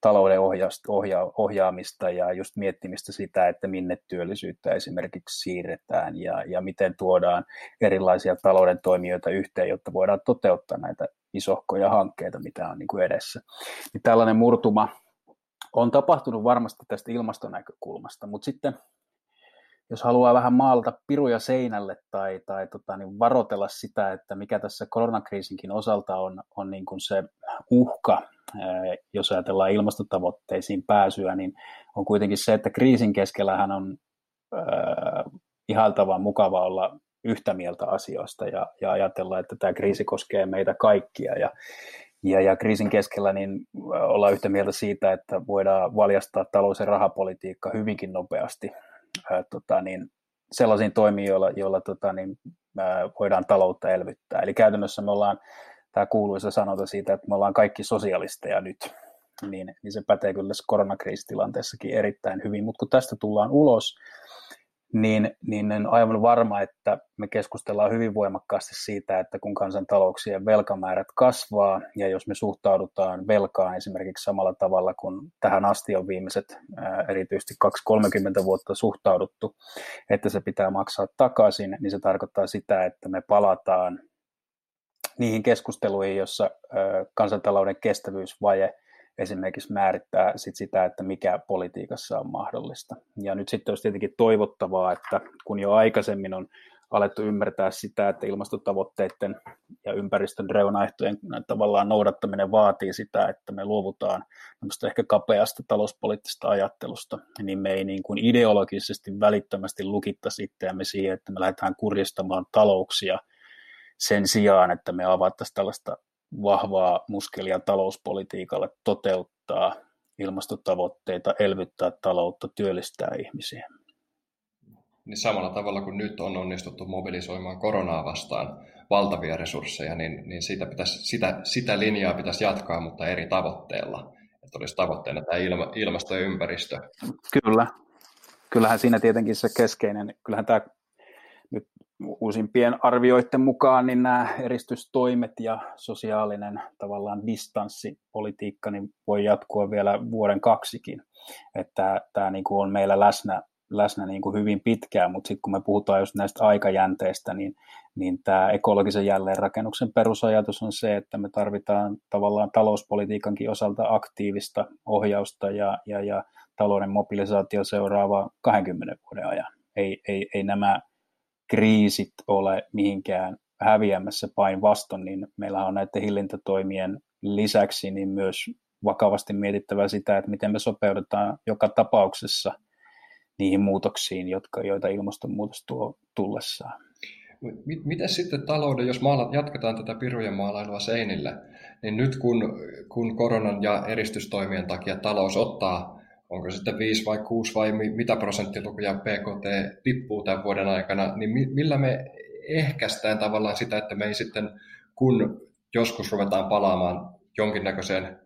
talouden ohja- ohjaamista ja just miettimistä sitä, että minne työllisyyttä esimerkiksi siirretään ja, ja miten tuodaan erilaisia talouden toimijoita yhteen, jotta voidaan toteuttaa näitä isohkoja hankkeita, mitä on niin kuin edessä. Niin tällainen murtuma on tapahtunut varmasti tästä ilmastonäkökulmasta, mutta sitten jos haluaa vähän maalata piruja seinälle tai, tai tota, niin varotella sitä, että mikä tässä koronakriisinkin osalta on, on niin kuin se uhka, jos ajatellaan ilmastotavoitteisiin pääsyä, niin on kuitenkin se, että kriisin keskellähän on äh, ihailtavan mukava olla yhtä mieltä asioista ja, ja ajatella, että tämä kriisi koskee meitä kaikkia. Ja, ja, ja kriisin keskellä niin ollaan yhtä mieltä siitä, että voidaan valjastaa talous- ja rahapolitiikka hyvinkin nopeasti ää, tota, niin, sellaisiin toimiin, joilla, joilla tota, niin, ää, voidaan taloutta elvyttää. Eli käytännössä me ollaan, tämä kuuluisa sanota siitä, että me ollaan kaikki sosialisteja nyt, niin, niin se pätee kyllä tässä koronakriisitilanteessakin erittäin hyvin, mutta kun tästä tullaan ulos, niin, niin en aivan varma, että me keskustellaan hyvin voimakkaasti siitä, että kun kansantalouksien velkamäärät kasvaa ja jos me suhtaudutaan velkaan esimerkiksi samalla tavalla kuin tähän asti on viimeiset erityisesti 2-30 vuotta suhtauduttu, että se pitää maksaa takaisin, niin se tarkoittaa sitä, että me palataan niihin keskusteluihin, jossa kansantalouden kestävyysvaje – esimerkiksi määrittää sit sitä, että mikä politiikassa on mahdollista. Ja nyt sitten olisi tietenkin toivottavaa, että kun jo aikaisemmin on alettu ymmärtää sitä, että ilmastotavoitteiden ja ympäristön reunaehtojen tavallaan noudattaminen vaatii sitä, että me luovutaan ehkä kapeasta talouspoliittisesta ajattelusta, niin me ei niin kuin ideologisesti välittömästi lukittaisi itseämme siihen, että me lähdetään kurjistamaan talouksia sen sijaan, että me avattaisiin tällaista vahvaa muskelia talouspolitiikalle toteuttaa ilmastotavoitteita, elvyttää taloutta, työllistää ihmisiä. Niin samalla tavalla kuin nyt on onnistuttu mobilisoimaan koronaa vastaan valtavia resursseja, niin, niin sitä, pitäisi, sitä, sitä linjaa pitäisi jatkaa, mutta eri tavoitteella. Että olisi tavoitteena tämä ilma, ilmasto ja ympäristö. Kyllä. Kyllähän siinä tietenkin se keskeinen, kyllähän tämä nyt uusimpien arvioiden mukaan niin nämä eristystoimet ja sosiaalinen tavallaan distanssipolitiikka niin voi jatkua vielä vuoden kaksikin. Että tämä niin kuin on meillä läsnä, läsnä niin kuin hyvin pitkään, mutta sitten kun me puhutaan just näistä aikajänteistä, niin, niin tämä ekologisen jälleenrakennuksen perusajatus on se, että me tarvitaan tavallaan talouspolitiikankin osalta aktiivista ohjausta ja, ja, ja talouden mobilisaatio seuraava 20 vuoden ajan. Ei, ei, ei nämä kriisit ole mihinkään häviämässä päinvastoin, niin meillä on näiden hillintätoimien lisäksi niin myös vakavasti mietittävä sitä, että miten me sopeudutaan joka tapauksessa niihin muutoksiin, jotka, joita ilmastonmuutos tuo tullessaan. Miten sitten talouden, jos maala, jatketaan tätä pirujen maalailua seinille, niin nyt kun, kun koronan ja eristystoimien takia talous ottaa onko sitten 5 vai 6 vai mitä prosenttilukuja PKT tippuu tämän vuoden aikana, niin millä me ehkäistään tavallaan sitä, että me ei sitten, kun joskus ruvetaan palaamaan jonkinnäköiseen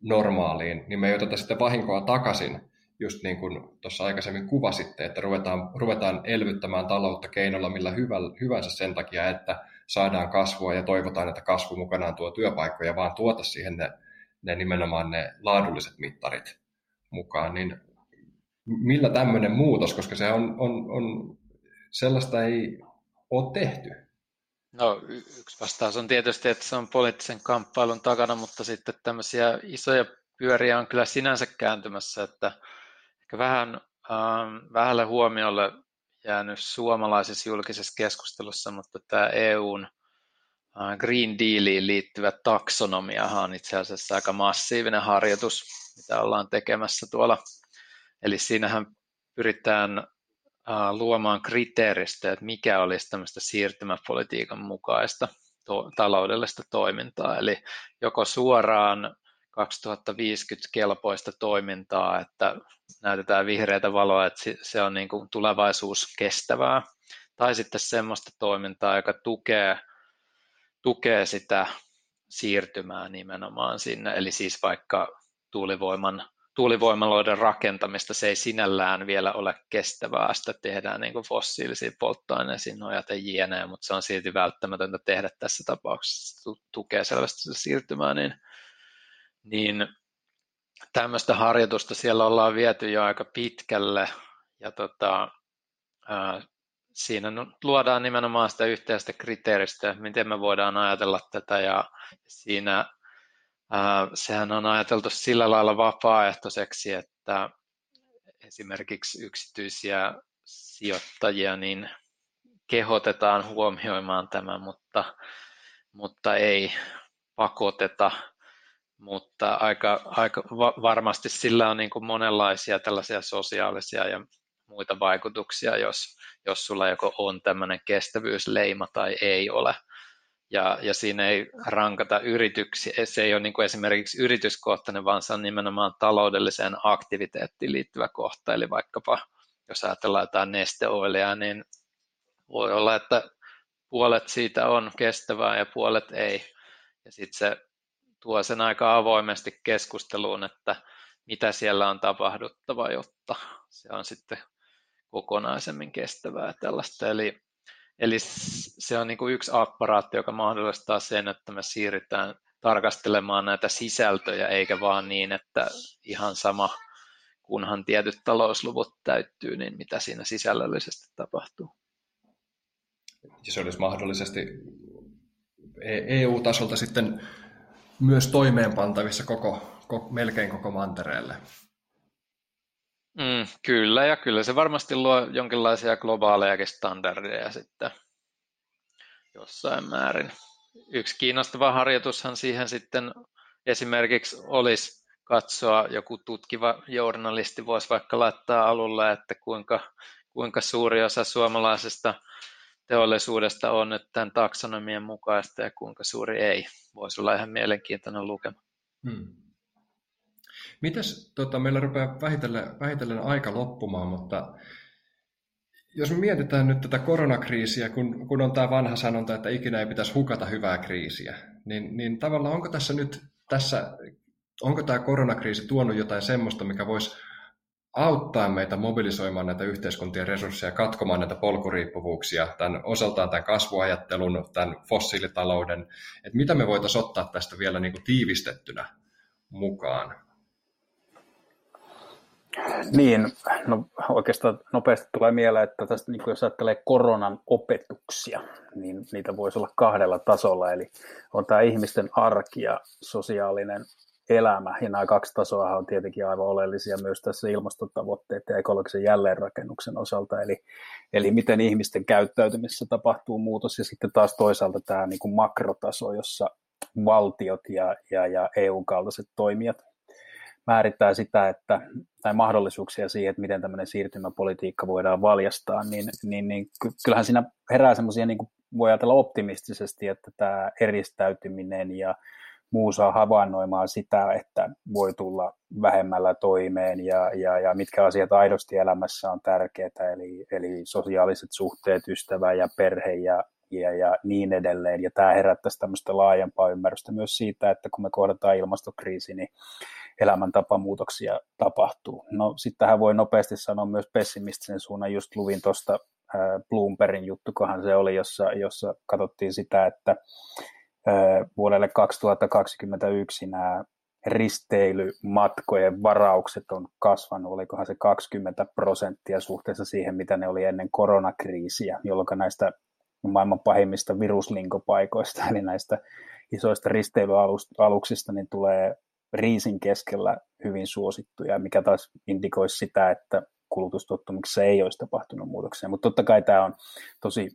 normaaliin, niin me ei oteta sitten vahinkoa takaisin, just niin kuin tuossa aikaisemmin kuvasitte, että ruvetaan, ruvetaan elvyttämään taloutta keinolla millä hyvänsä sen takia, että saadaan kasvua ja toivotaan, että kasvu mukanaan tuo työpaikkoja, vaan tuota siihen ne, ne nimenomaan ne laadulliset mittarit mukaan, niin millä tämmöinen muutos, koska se on, on, on sellaista ei ole tehty? No yksi vastaus on tietysti, että se on poliittisen kamppailun takana, mutta sitten tämmöisiä isoja pyöriä on kyllä sinänsä kääntymässä, että ehkä vähän ähm, vähälle huomiolle jäänyt suomalaisessa julkisessa keskustelussa, mutta tämä EUn äh, Green Dealiin liittyvä taksonomiahan on itse asiassa aika massiivinen harjoitus, mitä ollaan tekemässä tuolla. Eli siinähän pyritään luomaan kriteeristöä, että mikä olisi tämmöistä siirtymäpolitiikan mukaista to- taloudellista toimintaa, eli joko suoraan 2050 kelpoista toimintaa, että näytetään vihreätä valoa, että se on niin kuin tulevaisuus kestävää, tai sitten semmoista toimintaa, joka tukee, tukee sitä siirtymää nimenomaan sinne, eli siis vaikka tuulivoiman, tuulivoimaloiden rakentamista, se ei sinällään vielä ole kestävää, sitä tehdään niin kuin fossiilisiin polttoaineisiin nojaten jne, mutta se on silti välttämätöntä tehdä tässä tapauksessa, tukee selvästi siirtymää, niin, niin tämmöistä harjoitusta siellä ollaan viety jo aika pitkälle, ja tota, ää, siinä luodaan nimenomaan sitä yhteistä kriteeristä, miten me voidaan ajatella tätä, ja siinä sehän on ajateltu sillä lailla vapaaehtoiseksi, että esimerkiksi yksityisiä sijoittajia niin kehotetaan huomioimaan tämä, mutta, mutta ei pakoteta. Mutta aika, aika varmasti sillä on niin kuin monenlaisia tällaisia sosiaalisia ja muita vaikutuksia, jos, jos sulla joko on tämmöinen kestävyysleima tai ei ole ja, ja siinä ei rankata yrityksiä, se ei ole niin kuin esimerkiksi yrityskohtainen, vaan se on nimenomaan taloudelliseen aktiviteettiin liittyvä kohta, eli vaikkapa jos ajatellaan jotain nesteoilia, niin voi olla, että puolet siitä on kestävää ja puolet ei, ja sitten se tuo sen aika avoimesti keskusteluun, että mitä siellä on tapahduttava, jotta se on sitten kokonaisemmin kestävää tällaista. Eli Eli se on niin kuin yksi apparaatti, joka mahdollistaa sen, että me siirrytään tarkastelemaan näitä sisältöjä, eikä vaan niin, että ihan sama, kunhan tietyt talousluvut täyttyy, niin mitä siinä sisällöllisesti tapahtuu. Ja se olisi mahdollisesti EU-tasolta e sitten myös toimeenpantavissa koko, koko, melkein koko mantereelle. Mm, kyllä, ja kyllä se varmasti luo jonkinlaisia globaalejakin standardeja sitten jossain määrin. Yksi kiinnostava harjoitushan siihen sitten esimerkiksi olisi katsoa, joku tutkiva journalisti voisi vaikka laittaa alulle, että kuinka, kuinka suuri osa suomalaisesta teollisuudesta on nyt tämän taksonomian mukaista ja kuinka suuri ei. Voisi olla ihan mielenkiintoinen lukema. Hmm. Mites, tota, meillä rupeaa vähitellen, vähitellen aika loppumaan, mutta jos me mietitään nyt tätä koronakriisiä, kun, kun on tämä vanha sanonta, että ikinä ei pitäisi hukata hyvää kriisiä, niin, niin tavallaan onko tässä nyt, tässä, onko tämä koronakriisi tuonut jotain semmoista, mikä voisi auttaa meitä mobilisoimaan näitä yhteiskuntien resursseja, katkomaan näitä polkuriippuvuuksia, tämän osaltaan tämän kasvuajattelun, tämän fossiilitalouden, että mitä me voitaisiin ottaa tästä vielä niin kuin tiivistettynä mukaan? Niin, no oikeastaan nopeasti tulee mieleen, että tästä niin jos ajattelee koronan opetuksia, niin niitä voisi olla kahdella tasolla, eli on tämä ihmisten arki ja sosiaalinen elämä, ja nämä kaksi tasoa on tietenkin aivan oleellisia myös tässä ilmastotavoitteiden ja ekologisen jälleenrakennuksen osalta, eli, eli miten ihmisten käyttäytymisessä tapahtuu muutos, ja sitten taas toisaalta tämä niin kuin makrotaso, jossa valtiot ja, ja, ja EU-kaltaiset toimijat määrittää sitä, että, tai mahdollisuuksia siihen, että miten tämmöinen siirtymäpolitiikka voidaan valjastaa, niin, niin, niin kyllähän siinä herää semmoisia, niin voi ajatella optimistisesti, että tämä eristäytyminen ja muu saa havainnoimaan sitä, että voi tulla vähemmällä toimeen ja, ja, ja mitkä asiat aidosti elämässä on tärkeitä, eli, eli sosiaaliset suhteet, ystävä ja perhe ja, ja, ja niin edelleen. Ja tämä herättäisi tämmöistä laajempaa ymmärrystä myös siitä, että kun me kohdataan ilmastokriisi, niin elämäntapamuutoksia tapahtuu. No sitten tähän voi nopeasti sanoa myös pessimistisen suunnan, just luvin tuosta Bloombergin juttukohan se oli, jossa, jossa katsottiin sitä, että vuodelle 2021 nämä risteilymatkojen varaukset on kasvanut, olikohan se 20 prosenttia suhteessa siihen, mitä ne oli ennen koronakriisiä, jolloin näistä maailman pahimmista viruslinkopaikoista, <laughs> eli näistä isoista risteilyaluksista, niin tulee riisin keskellä hyvin suosittuja, mikä taas indikoisi sitä, että kulutustottumuksessa ei olisi tapahtunut muutoksia. Mutta totta kai tämä on tosi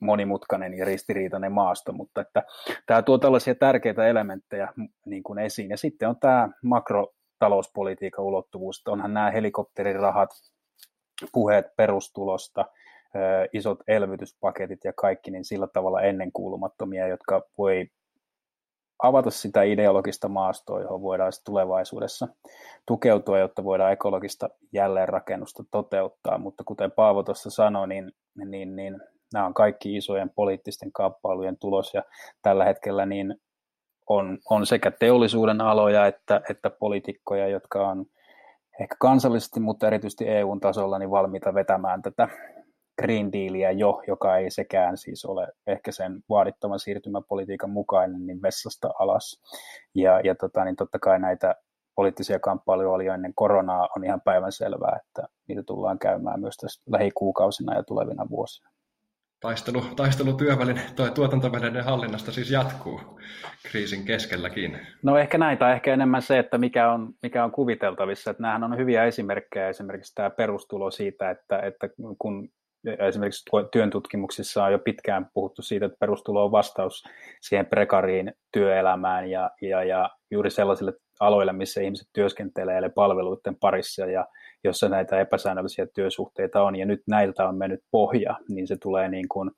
monimutkainen ja ristiriitainen maasto, mutta että tämä tuo tällaisia tärkeitä elementtejä niin kuin esiin. Ja sitten on tämä makrotalouspolitiikan ulottuvuus, että onhan nämä helikopterirahat puheet perustulosta, isot elvytyspaketit ja kaikki, niin sillä tavalla ennenkuulumattomia, jotka voi avata sitä ideologista maastoa, johon voidaan tulevaisuudessa tukeutua, jotta voidaan ekologista jälleenrakennusta toteuttaa. Mutta kuten Paavo tuossa sanoi, niin, niin, niin nämä on kaikki isojen poliittisten kamppailujen tulos ja tällä hetkellä niin on, on sekä teollisuuden aloja että, että poliitikkoja, jotka on ehkä kansallisesti, mutta erityisesti EU-tasolla niin valmiita vetämään tätä Green Dealia jo, joka ei sekään siis ole ehkä sen vaadittavan siirtymäpolitiikan mukainen, niin vessasta alas. Ja, ja tota, niin totta kai näitä poliittisia kamppailuja oli jo ennen koronaa, on ihan päivän selvää, että niitä tullaan käymään myös tässä lähikuukausina ja tulevina vuosina. Taistelu, taistelu työvälin tai tuotantovälineiden hallinnasta siis jatkuu kriisin keskelläkin. No ehkä näin, tai ehkä enemmän se, että mikä on, mikä on kuviteltavissa. Että nämähän on hyviä esimerkkejä, esimerkiksi tämä perustulo siitä, että, että kun esimerkiksi työn tutkimuksissa on jo pitkään puhuttu siitä, että perustulo on vastaus siihen prekariin työelämään ja, ja, ja juuri sellaisille aloille, missä ihmiset työskentelee eli palveluiden parissa ja jossa näitä epäsäännöllisiä työsuhteita on, ja nyt näiltä on mennyt pohja, niin se tulee niin kuin,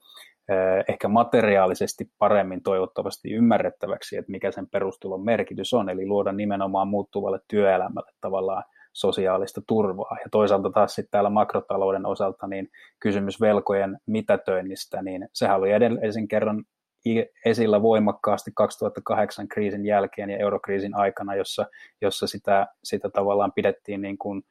ehkä materiaalisesti paremmin toivottavasti ymmärrettäväksi, että mikä sen perustulon merkitys on, eli luoda nimenomaan muuttuvalle työelämälle tavallaan sosiaalista turvaa. Ja toisaalta taas sitten täällä makrotalouden osalta niin kysymys velkojen mitätöinnistä, niin sehän oli edellisen kerran esillä voimakkaasti 2008 kriisin jälkeen ja eurokriisin aikana, jossa, jossa sitä, sitä tavallaan pidettiin niin kuin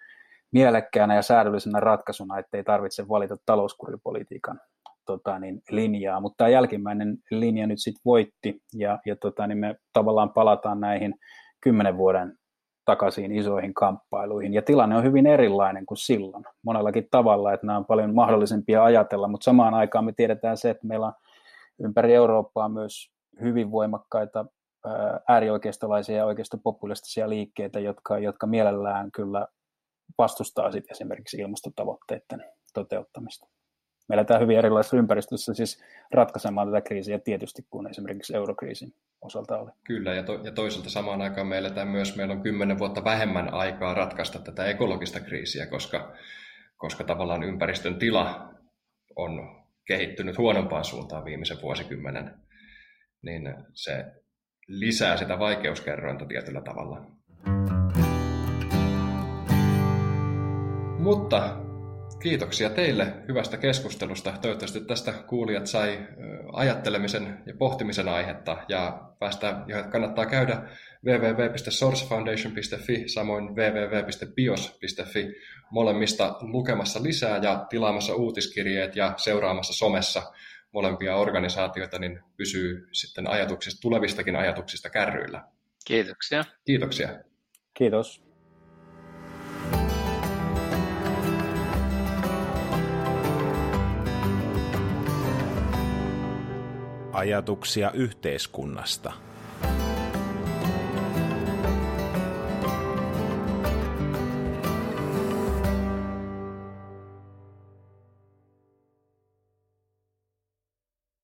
mielekkäänä ja säädöllisenä ratkaisuna, ettei tarvitse valita talouskuripolitiikan tota, niin, linjaa, mutta tämä jälkimmäinen linja nyt sitten voitti ja, ja tota, niin me tavallaan palataan näihin kymmenen vuoden takaisin isoihin kamppailuihin. Ja tilanne on hyvin erilainen kuin silloin, monellakin tavalla, että nämä on paljon mahdollisempia ajatella, mutta samaan aikaan me tiedetään se, että meillä on ympäri Eurooppaa myös hyvin voimakkaita äärioikeistolaisia ja oikeistopopulistisia liikkeitä, jotka, jotka mielellään kyllä vastustaa sit esimerkiksi ilmastotavoitteiden toteuttamista. Meillä tämä hyvin erilaisessa ympäristössä siis ratkaisemaan tätä kriisiä tietysti kuin esimerkiksi eurokriisin osalta oli. Kyllä, ja, to, ja toisaalta samaan aikaan meillä tämä myös, meillä on kymmenen vuotta vähemmän aikaa ratkaista tätä ekologista kriisiä, koska, koska tavallaan ympäristön tila on kehittynyt huonompaan suuntaan viimeisen vuosikymmenen, niin se lisää sitä vaikeuskerrointa tietyllä tavalla. Mutta kiitoksia teille hyvästä keskustelusta. Toivottavasti tästä kuulijat sai ajattelemisen ja pohtimisen aihetta ja päästä, ja kannattaa käydä www.sourcefoundation.fi samoin www.bios.fi molemmista lukemassa lisää ja tilaamassa uutiskirjeet ja seuraamassa somessa molempia organisaatioita, niin pysyy sitten ajatuksista, tulevistakin ajatuksista kärryillä. Kiitoksia. Kiitoksia. Kiitos. Ajatuksia yhteiskunnasta –